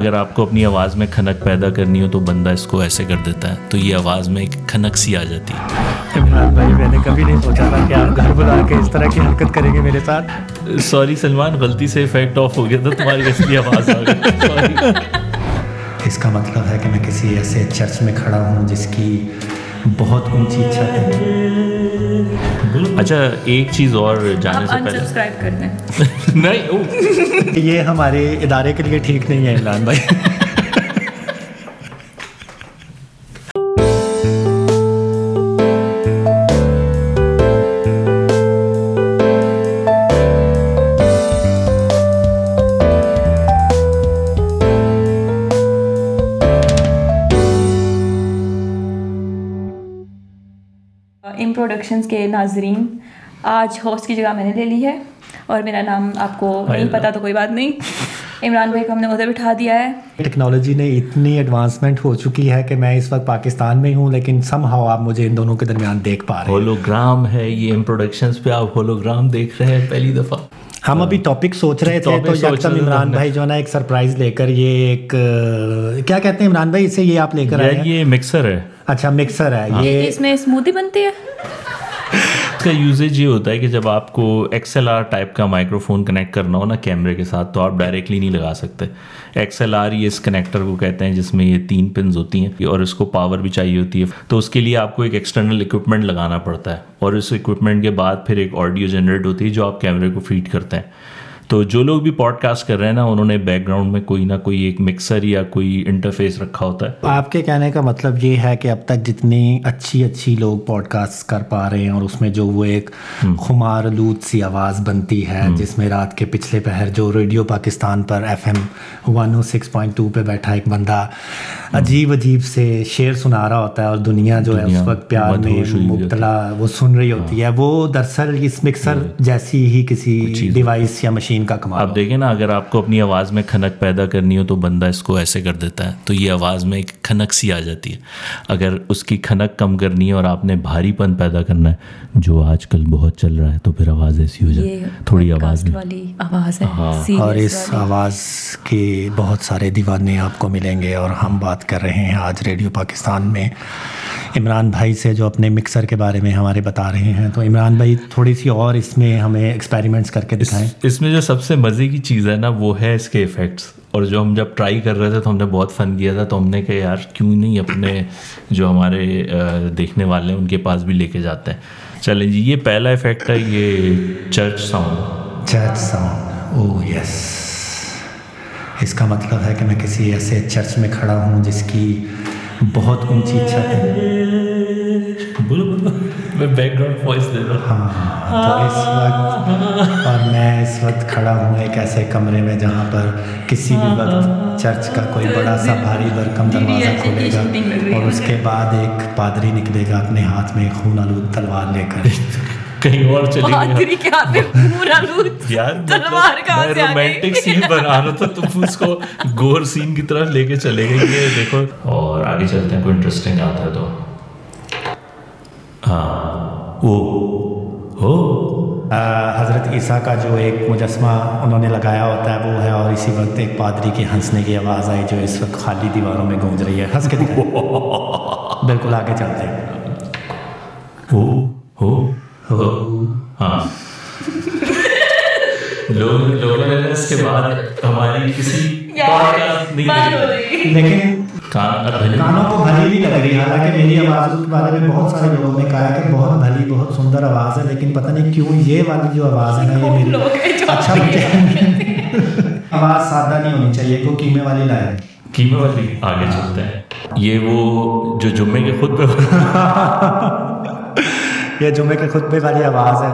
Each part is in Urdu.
اگر آپ کو اپنی آواز میں کھنک پیدا کرنی ہو تو بندہ اس کو ایسے کر دیتا ہے۔ تو یہ آواز میں ایک کھنک سی آ جاتی ہے۔ عمران بھائی میں نے کبھی نہیں سوچا تھا کہ آپ گھر بلا کے اس طرح کی حرکت کریں گے میرے ساتھ۔ سوری سلمان غلطی سے افیکٹ آف ہو گیا تھا تمہاری اصلی آواز آ گئی۔ سوری اس کا مطلب ہے کہ میں کسی ایسے چرچ میں کھڑا ہوں جس کی بہت اونچی چھت ہے اچھا ایک چیز اور جانے سے پہلے۔ انسبسکرائب کر دیں۔ نہیں یہ ہمارے ادارے کے لیے ٹھیک نہیں ہے عمران بھائی۔ ان پروڈکشنز کے ناظرین آج ہوسٹ کی جگہ میں نے لے لی ہے اور میرا نام آپ کو نہیں پتا تو کوئی بات نہیں۔ عمران بھائی کو ہم نے ادھر بٹھا دیا ہے۔ ٹیکنالوجی نے اتنی ایڈوانسمنٹ ہو چکی ہے کہ میں اس وقت پاکستان میں ہوں لیکن سم ہاؤ آپ مجھے ان دونوں کے درمیان دیکھ پا رہے ہیں۔ ہولوگرام ہے یہ انٹروڈکشنز پہ آپ ہولوگرام دیکھ رہے ہیں پہلی دفعہ۔ ہم ابھی ٹاپک سوچ رہے تھے تو تھے عمران۔ بھائی جو ہے نا ایک سرپرائز لے کر یہ ایک کیا کہتے ہیں عمران بھائی اسے یہ آپ لے کر آئے ہیں؟ یہ مکسر ہے۔ اچھا مکسر ہے یہ اس میں اسموتھی بنتی ہے؟ اس کا یوزیج یہ ہوتا ہے کہ جب آپ کو ایکس ایل آر ٹائپ کا مائکرو فون کنیکٹ کرنا ہو نا کیمرے کے ساتھ تو آپ ڈائریکٹلی نہیں لگا سکتے۔ ایکس ایل آر یہ اس کنیکٹر کو کہتے ہیں جس میں یہ تین پنز ہوتی ہیں اور اس کو پاور بھی چاہیے ہوتی ہے۔ تو اس کے لیے آپ کو ایک ایکسٹرنل اکوپمنٹ لگانا پڑتا ہے۔ اور اس اکوپمنٹ کے بعد پھر ایک آڈیو جنریٹ ہوتی ہے جو آپ کیمرے کو فیڈ کرتے ہیں۔ تو جو لوگ بھی پوڈ کاسٹ کر رہے ہیں نا انہوں نے بیک گراؤنڈ میں کوئی نہ کوئی ایک مکسر یا کوئی انٹرفیس رکھا ہوتا ہے۔ آپ کے کہنے کا مطلب یہ ہے کہ اب تک جتنی اچھی اچھی لوگ پوڈ کاسٹ کر پا رہے ہیں اور اس میں جو وہ ایک خمار آلود سی آواز بنتی ہے جس میں رات کے پچھلے پہر جو ریڈیو پاکستان پر F M one O six point two پہ بیٹھا ایک بندہ عجیب عجیب سے شعر سنا رہا ہوتا ہے اور دنیا جو ہے اس وقت پیار میں۔ مبتلا وہ سن رہی ہوتی ہے۔ وہ دراصل اس مکسر جیسی ہی کسی ڈیوائس یا مشین کا کمال آپ دیکھیں نا اگر آپ کو اپنی آواز میں کھنک پیدا کرنی ہو تو بندہ اس کو ایسے کر دیتا ہے۔ تو یہ آواز میں ایک کھنک سی آ جاتی ہے۔ اگر اس کی کھنک کم کرنی ہے اور آپ نے بھاری پن پیدا کرنا ہے جو آج کل بہت چل رہا ہے تو پھر آواز ایسی ہو جائے تھوڑی آواز والی آواز ہے ہاں۔ اور اس۔ آواز کے بہت سارے دیوانے آپ کو ملیں گے اور ہم بات کر رہے ہیں آج ریڈیو پاکستان میں۔ عمران بھائی سے جو اپنے مکسر کے بارے میں ہمارے بتا رہے ہیں تو عمران بھائی تھوڑی سی اور اس میں ہمیں ایکسپیریمنٹس کر کے دکھائیں۔ اس میں جو سب سے مزے کی چیز ہے نا، وہ ہے اس کے افیکٹس اور جو ہم جب ٹرائی کر رہے تھے تو ہم نے بہت فن کیا تھا، تو ہم نے کہا، یار، کیوں نہیں اپنے جو ہمارے دیکھنے والے ہیں، ان کے پاس بھی لے کے جاتے ہیں۔ چلیں جی یہ پہلا افیکٹ ہے، یہ church sound church sound oh yes اس کا مطلب ہے کہ میں کسی ایسے چرچ میں کھڑا ہوں جس کی بہت اونچی چھت ہے۔ میں بیک گراؤنڈ وائس دے رہا ہوں۔ ہاں تو اس وقت اور میں اس وقت کھڑا ہوں ایک ایسے کمرے میں جہاں پر کسی بھی وقت چرچ کا کوئی بڑا سا بھاری برکم دروازہ کھولے گا اور اس کے بعد ایک پادری نکلے گا اپنے ہاتھ میں خون آلود تلوار لے کر۔ کہیں اور چلے گئے پادری کے ہاتھ میں پورا لوٹ یار تلوار کہاں میں گئی؟ رومانٹک سین بنا رہا تھا تم اس کو گور سین کی طرف لے کے چلے گئے۔ یہ دیکھو۔ اور آگے چلتے ہیں کوئی انٹرسٹنگ آتا ہے تو۔ ہاں وہ ہو؟ حضرت عیسیٰ کا جو ایک مجسمہ انہوں نے لگایا ہوتا ہے وہ ہے اور اسی وقت ایک پادری کی ہنسنے کی آواز آئی جو اس وقت خالی دیواروں میں گونج رہی ہے۔ ہنس کے بالکل آگے چلتے۔ ہیں ہو ہو ہو ہاں۔ لوگ لوگوں نے اس کے بعد ہماری کسی لیکن کانوں کو بھلی بھی لگ رہی ہے۔ حالانکہ میری آواز کے بارے میں بہت سارے لوگوں نے کہا ہے کہ بہت بھلی بہت سندر آواز ہے لیکن پتہ نہیں کیوں یہ والی جو آواز ہے نا یہ میری اچھا آواز سادہ نہیں ہونی چاہیے کوئی قیمے والی لائے قیمے والی آگے چلتے ہیں۔ یہ وہ جو جمعے کے خود پہ یہ جمعے کے خطبے والی آواز ہے۔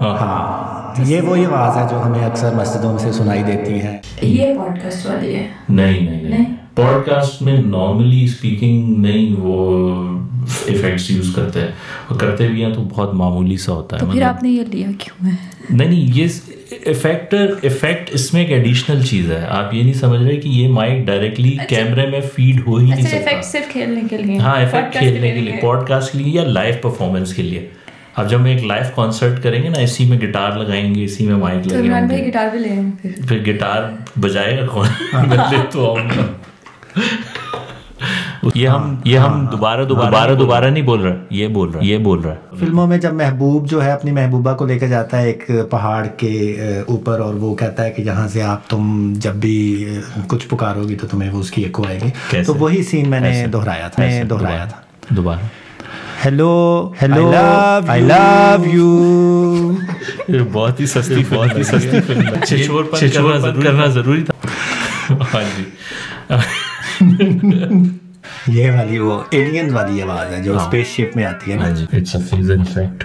ہاں۔ یہ وہی آواز ہے جو ہمیں اکثر مسجدوں سے سنائی دیتی ہے یہ پوڈ کاسٹ والی ہے۔ نہیں نہیں۔ نہیں؟ پوڈ کاسٹ میں نارملی اسپیکنگ نہیں وہ افیکٹس یوز کرتے ہیں. اور کرتے بھی ہیں تو بہت معمولی سا ہوتا ہے پھر مطلب آپ نے یہ لیا کیوں ہے؟ نہیں نہیں یہ افیکٹر افیکٹ اس میں ایک ایڈیشنل چیز ہے۔ آپ یہ نہیں سمجھ رہے کہ یہ مائک ڈائریکٹلی کیمرے میں فیڈ ہو ہی نہیں اچھا افیکٹ سکتا صرف کھیلنے کے لیے۔ ہاں افیکٹ کھیلنے کے لیے پوڈ کاسٹ کے لیے یا لائیو پرفارمنس کے لیے۔ اب جب ہم ایک لائف کانسرٹ کریں گے نا اسی میں گٹار لگائیں گے اسی میں مائک لگائیں گے۔ گٹار بھی لے ہیں پھر۔ گٹار بجائے گا کون؟ تو آؤں گا۔ یہ ہم یہ ہم دوبارہ دوبارہ دوبارہ نہیں بول رہا یہ بول رہا یہ بول رہا ہے فلموں میں جب محبوب جو ہے اپنی محبوبہ کو لے کے جاتا ہے ایک پہاڑ کے اوپر اور وہ کہتا ہے کہ یہاں سے آپ تم جب بھی کچھ پکارو گی تو تمہیں وہ اس کی ایکو آئے گی؟ تو وہی سین میں نے؟ دہرایا تھا میں دہرایا تھا۔ دوبارہ۔ Hello hello I love you یہ بہت ہی سستی بہت ہی سستی فلم چھچور کرنا ضروری تھا۔ ہاں جی۔ یہ والی وہ ایلین والی آواز ہے جو اسپیس شپ میں آتی ہے نا اٹس اے فیز افیکٹ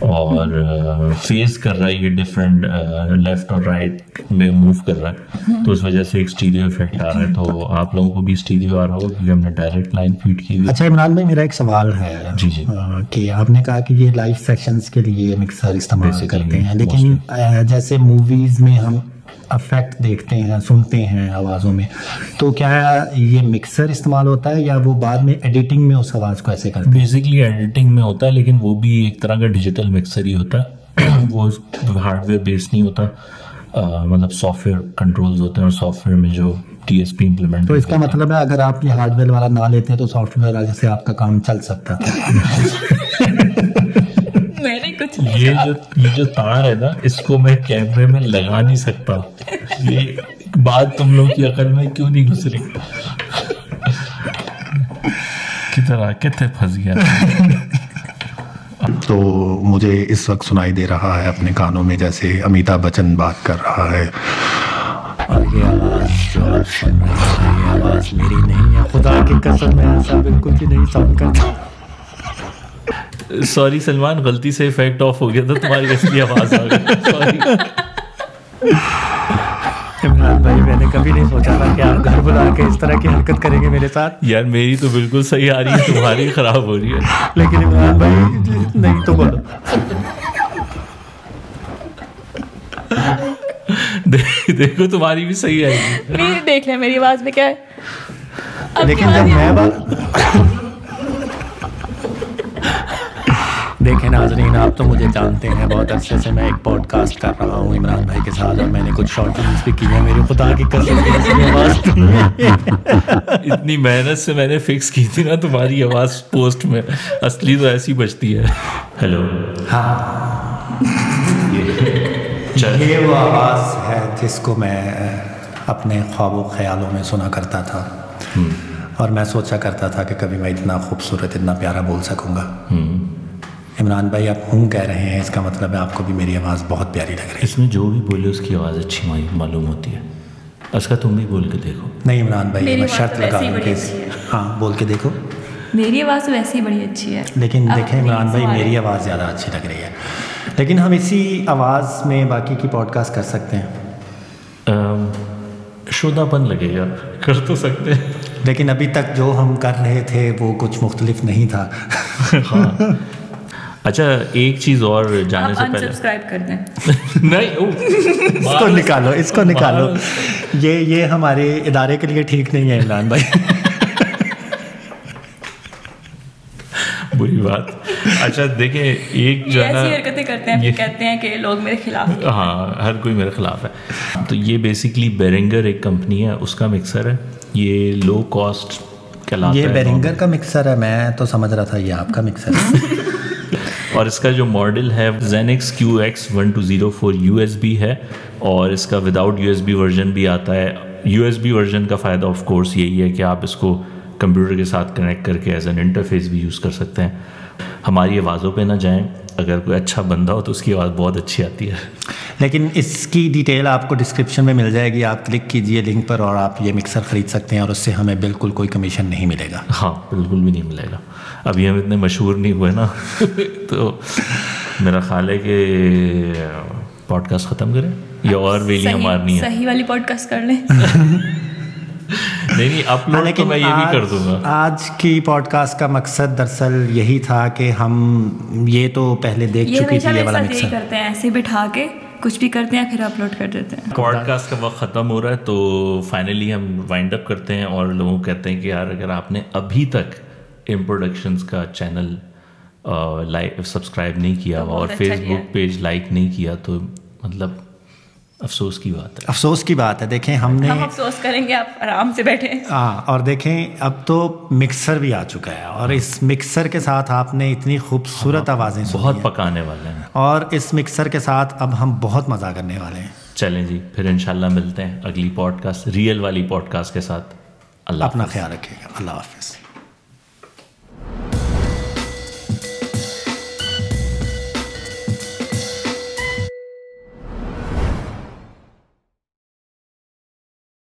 اور فیس کر رہا ہے یہ ڈفرینٹ لیفٹ اور رائٹ میں موو کر رہا ہے تو اس وجہ سے ایک اسٹیریو افیکٹ آ رہا ہے تو آپ لوگوں کو بھی اسٹیریو آ رہا ہوگا کیونکہ ہم نے ڈائریکٹ لائن فیڈ کی اچھا عمران بھائی میرا ایک سوال ہے جی جی کہ آپ نے کہا کہ یہ لائف سیشنز کے لیے مکسر استعمال کرتے ہیں لیکن جیسے موویز میں ہم افیکٹ دیکھتے ہیں سنتے ہیں آوازوں میں۔ تو کیا یہ مکسر استعمال ہوتا ہے یا وہ بعد میں ایڈیٹنگ میں اس آواز کو ایسے کرتے بیسکلی ایڈیٹنگ میں ہوتا ہے لیکن وہ بھی ایک طرح کا ڈیجیٹل مکسر ہی ہوتا ہے۔ وہ ہارڈ ویئر بیس نہیں ہوتا۔ مطلب سافٹ ویئر کنٹرولز ہوتے ہیں اور سافٹ ویئر میں جو ٹی ایس پی امپلیمنٹ تو اس کا مطلب ہے اگر آپ یہ ہارڈ ویئر والا نہ لیتے ہیں تو سافٹ ویئر سے آپ کا کام چل سکتا ہے یہ جو یہ جو تار ہے نا اس کو میں کیمرے میں لگا نہیں سکتا۔ یہ بات تم لوگ کی عقل میں کیوں نہیں گزری؟ کدھر آ کتنے پھنس گیا۔ تو مجھے اس وقت سنائی دے رہا ہے اپنے کانوں میں جیسے امیتابھ بچن بات کر رہا ہے۔ یہ جو آواز میری نہیں ہے خدا کی قسم میں ایسا بالکل بھی نہیں ساؤنڈ کرتا سوری سلمان غلطی سے افیکٹ آف ہو گیا تھا تمہاری اصلی آواز آ گئی۔ سوری عمران بھائی میں نے کبھی نہیں سوچا تھا کہ آپ گھر بلا کے اس طرح کی حرکت کریں گے میرے ساتھ۔ یار میری تو بالکل صحیح آ رہی ہے تمہاری خراب ہو رہی ہے۔ لیکن عمران بھائی نہیں تو بولو۔ دیکھ- دیکھو تمہاری بھی صحیح آئے گی میری دیکھ لیں میری آواز میں کیا ہے؟ لیکن کیا جب ہے؟ میں بات دیکھیں ناظرین آپ تو مجھے جانتے ہیں بہت عرصے سے میں ایک پوڈ کاسٹ کر رہا ہوں عمران بھائی کے ساتھ اور میں نے کچھ شارٹ فلمس بھی کی ہیں۔ میری خدا کی قسم۔ اتنی محنت سے میں نے فکس کی تھی نا تمہاری آواز پوسٹ میں۔ اصلی تو ایسی بچتی ہے۔ ہیلو یہ وہ آواز ہے جس کو میں اپنے خواب و خیالوں میں سنا کرتا تھا۔ اور میں سوچا کرتا تھا کہ کبھی میں اتنا خوبصورت اتنا پیارا بول سکوں گا۔ عمران بھائی آپ ہوں کہہ رہے ہیں اس کا مطلب ہے آپ کو بھی میری آواز بہت پیاری لگ رہی ہے۔ اس میں جو بھی بولے اس کی آواز اچھی معلوم ہوتی ہے۔ اس کا تم بھی بول کے دیکھو۔ نہیں عمران بھائی میں شرط لگا کہ۔ ہاں بول کے دیکھو۔ میری آواز ویسے ہی بڑی اچھی ہے۔ لیکن دیکھیں عمران بھائی۔ میری آواز زیادہ اچھی لگ رہی ہے۔ لیکن ہم اسی آواز میں باقی کی پوڈ کاسٹ کر سکتے ہیں۔ شودہ پن لگے گا۔ کر تو سکتے ہیں۔ لیکن ابھی تک جو ہم کر رہے تھے وہ کچھ مختلف نہیں تھا۔ اچھا ایک چیز اور جانے سے پہلے۔ انسبسکرائب کر دیں۔ نہیں اس کو نکالو اس کو نکالو۔ یہ یہ ہمارے ادارے کے لیے ٹھیک نہیں ہے عمران بھائی۔ بری بات۔ اچھا دیکھیں ایک جو یہ ہے نا حرکتیں کرتے ہیں کہتے ہیں کہ لوگ میرے خلاف ہاں ہر کوئی میرے خلاف ہے۔ تو یہ بیسکلی بیرنگر ایک کمپنی ہے اس کا مکسر ہے۔ یہ لو کاسٹ کہلاتا یہ ہے بیرنگر کا مکسر ہے میں تو سمجھ رہا تھا یہ آپ کا مکسر ہے۔ اور اس کا جو ماڈل ہے Xenyx Q X one two zero four U S B ہے اور اس کا without U S B version بھی آتا ہے۔ یو ایس بی ورژن کا فائدہ آف کورس یہی ہے کہ آپ اس کو کمپیوٹر کے ساتھ کنیکٹ کر کے ایز این انٹرفیس بھی یوز کر سکتے ہیں۔ ہماری آوازوں پہ نہ جائیں۔ اگر کوئی اچھا بندہ ہو تو اس کی آواز بہت اچھی آتی ہے۔ لیکن اس کی ڈیٹیل آپ کو ڈسکرپشن میں مل جائے گی۔ آپ کلک کیجیے لنک پر اور آپ یہ مکسر خرید سکتے ہیں اور اس سے ہمیں بالکل کوئی کمیشن نہیں ملے گا۔ ہاں بالکل بھی نہیں ملے گا۔ ابھی ہم اتنے مشہور نہیں ہوئے نا۔ تو میرا خیال ہے کہ پوڈ کاسٹ ختم کریں۔ یا اور ویلیاں مارنی ہے صحیح والی پوڈ کاسٹ کر لیں۔ نہیں اپلوڈ تو میں یہ بھی کر دوں گا۔ آج کی پوڈ کاسٹ کا مقصد دراصل یہی تھا کہ ہم یہ تو پہلے دیکھ چکی تھی یہ والا مکسر کرتے ہیں ایسے بٹھا کے کچھ بھی کرتے ہیں پھر اپلوڈ کر دیتے ہیں۔ پوڈ کاسٹ کا وقت ختم ہو رہا ہے تو فائنلی ہم وائنڈ اپ کرتے ہیں اور لوگوں کو کہتے ہیں کہ یار اگر آپ نے ابھی تک ان پروڈکشنز کا چینل لائک سبسکرائب نہیں کیا اور فیس بک پیج لائک نہیں کیا تو مطلب افسوس کی بات ہے۔ افسوس کی بات ہے۔ دیکھیں ہم نے ہم افسوس کریں گے آپ آرام سے بیٹھے ہاں اور دیکھیں اب تو مکسر بھی آ چکا ہے۔ اور اس مکسر کے ساتھ آپ نے اتنی خوبصورت آوازیں بہت پکانے والے ہیں۔ اور اس مکسر کے ساتھ اب ہم بہت مزہ کرنے والے ہیں۔ چلیں جی پھر انشاءاللہ ملتے ہیں اگلی پوڈ کاسٹ ریئل والی پوڈ کاسٹ کے ساتھ۔ اللہ اپنا خیال رکھے گا۔ اللہ حافظ۔